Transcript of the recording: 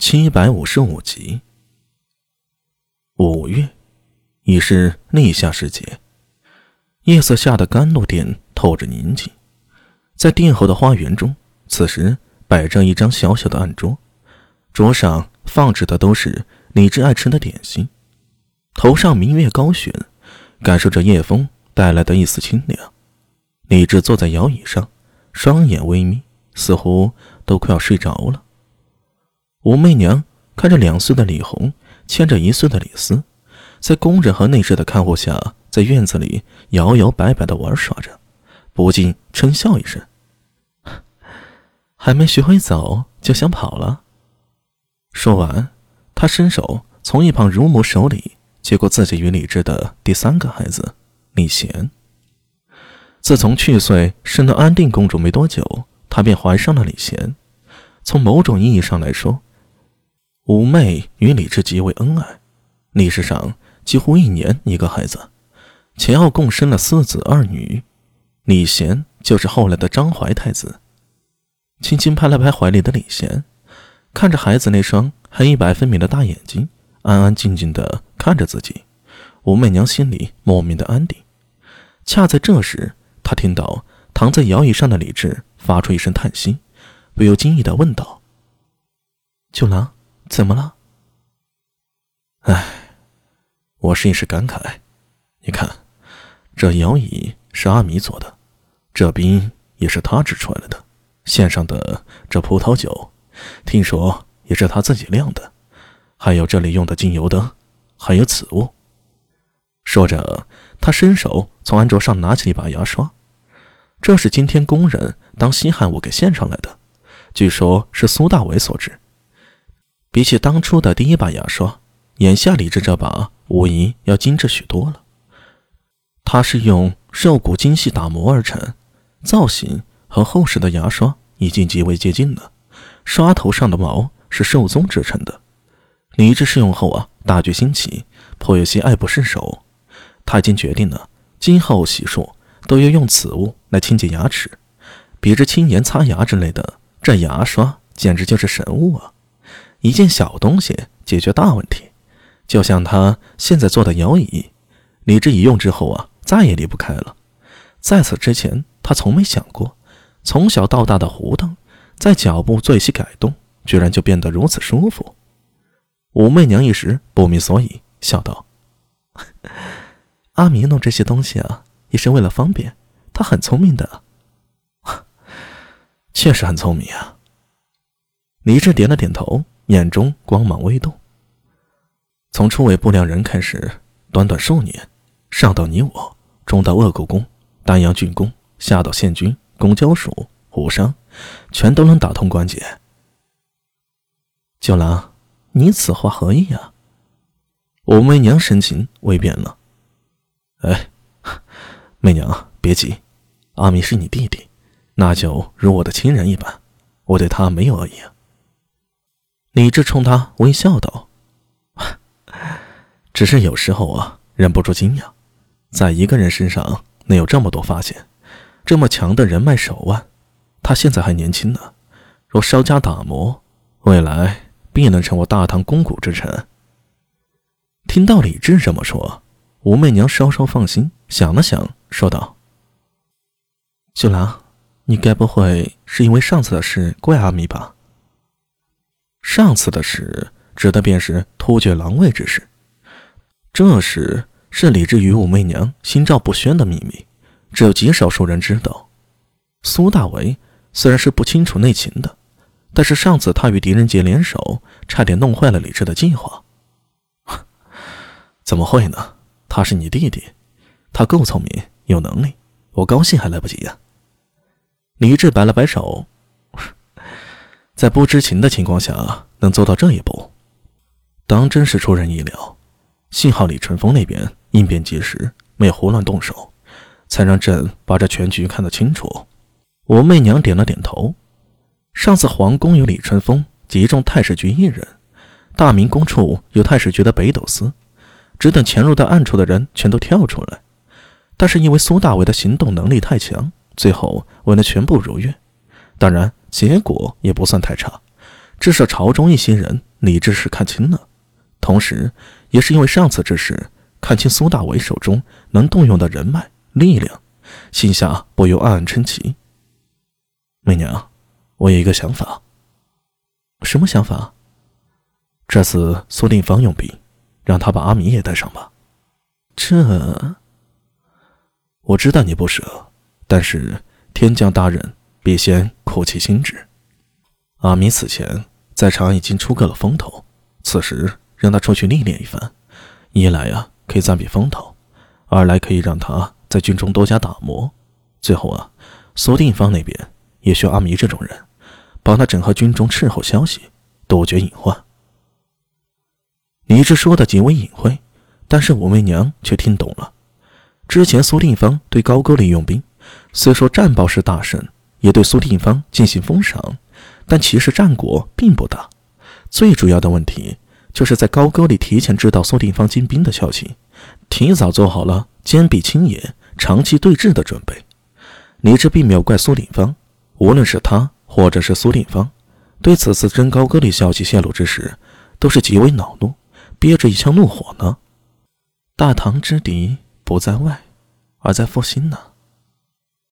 七百五十五集。五月，已是立夏时节，夜色下的甘露殿透着宁静。在殿后的花园中，此时摆着一张小小的案桌，桌上放置的都是李治爱吃的点心。头上明月高悬，感受着夜风带来的一丝清凉。李治坐在摇椅上，双眼微眯，似乎都快要睡着了。武媚娘看着两岁的李红牵着一岁的李斯，在工人和内侍的看护下，在院子里摇摇摆摆的玩耍着，不禁嗔笑一声：“ 还没学会走就想跑了。”说完，他伸手从一旁乳母手里接过自己与李治的第三个孩子李贤。自从去岁生了安定公主没多久，她便怀上了李贤。从某种意义上来说，五妹与李治极为恩爱，历史上几乎一年一个孩子，前后共生了四子二女。李贤就是后来的张怀太子。轻轻拍了拍怀里的李贤，看着孩子那双黑白分明的大眼睛，安安静静的看着自己，武媚娘心里莫名的安定。恰在这时，她听到躺在摇椅上的李治发出一声叹息，不由惊异的问道：“九郎。”怎么了？哎，我是一时感慨。你看，这摇椅是阿弥做的，这冰也是他制出来的，线上的这葡萄酒，听说也是他自己酿的，还有这里用的精油灯，还有此物。说着，他伸手从案桌上拿起一把牙刷，这是今天工人当稀罕物给献上来的，据说是苏大伟所制。比起当初的第一把牙刷，眼下李治这把无疑要精致许多了。它是用兽骨精细打磨而成，造型和后世的牙刷已经极为接近了。刷头上的毛是兽鬃制成的。李治试用后啊，大觉新奇，颇有些爱不释手。他已经决定了，今后洗漱都要用此物来清洁牙齿，比之轻盐擦牙之类的，这牙刷简直就是神物啊！一件小东西解决大问题，就像他现在坐的摇椅，李治一用之后啊，再也离不开了。在此之前，他从没想过，从小到大的胡荡，在脚步做一些改动，居然就变得如此舒服。武媚娘一时不明所以，笑道：“阿明弄这些东西啊，也是为了方便。他很聪明的，确实很聪明啊。”李治点了点头。眼中光芒微动。从初为不良人开始，短短数年，上到你我，中到恶狗宫、丹阳郡公，下到县军、公交署、虎商，全都能打通关节。九郎，你此话何意啊？武媚娘神情微变了。哎，媚娘别急，阿弥是你弟弟，那就如我的亲人一般，我对他没有恶意啊。李治冲他微笑道：“ 只是有时候啊，忍不住惊讶，在一个人身上能有这么多发现，这么强的人脉手腕。他现在还年轻呢，若稍加打磨，未来必能成为大唐肱骨之臣。”听到李治这么说，武媚娘稍稍放心，想了想，说道：“九郎，你该不会是因为上次的事怪阿弥吧？”上次的事指的便是突厥狼卫之事，这事是李治与武媚娘心照不宣的秘密，只有极少数人知道。苏大为虽然是不清楚内情的，但是上次他与狄仁杰联手，差点弄坏了李治的计划。怎么会呢？他是你弟弟，他够聪明有能力，我高兴还来不及呀。李治摆了摆手。在不知情的情况下能做到这一步，当真是出人意料。幸好李春风那边应变及时，没有胡乱动手，才让朕把这全局看得清楚。武媚娘点了点头。上次皇宫有李春风集中太史局一人，大明宫处有太史局的北斗司，只等潜入到暗处的人全都跳出来。但是因为苏大伟的行动能力太强，最后未能全部如愿。当然。结果也不算太差，至少朝中一些人理智是看清了，同时，也是因为上次之事看清苏大伟手中能动用的人脉力量，心下不由暗暗称奇。媚娘，我有一个想法。什么想法？这次苏定方用兵，让他把阿米也带上吧。这，我知道你不舍，但是天降大任，必先苦其心志。阿米此前在长安已经出个了风头，此时让他出去历练一番，一来啊可以暂避风头，二来可以让他在军中多加打磨。最后啊，苏定方那边。也需要阿弥这种人，帮他整合军中斥候消息，杜绝隐患。你这说的极为隐晦，但是武媚娘却听懂了。之前苏定方对高句丽用兵，虽说战报是大胜，也对苏定方进行封赏，但其实战果并不大。最主要的问题就是在高句丽提前知道苏定方进兵的消息，提早做好了坚壁清野、长期对峙的准备。你这并没有怪苏定方。无论是他，或者是苏定方，对此次真高歌丽消息泄露之时，都是极为恼怒，憋着一腔怒火呢。大唐之敌不在外，而在负心呢。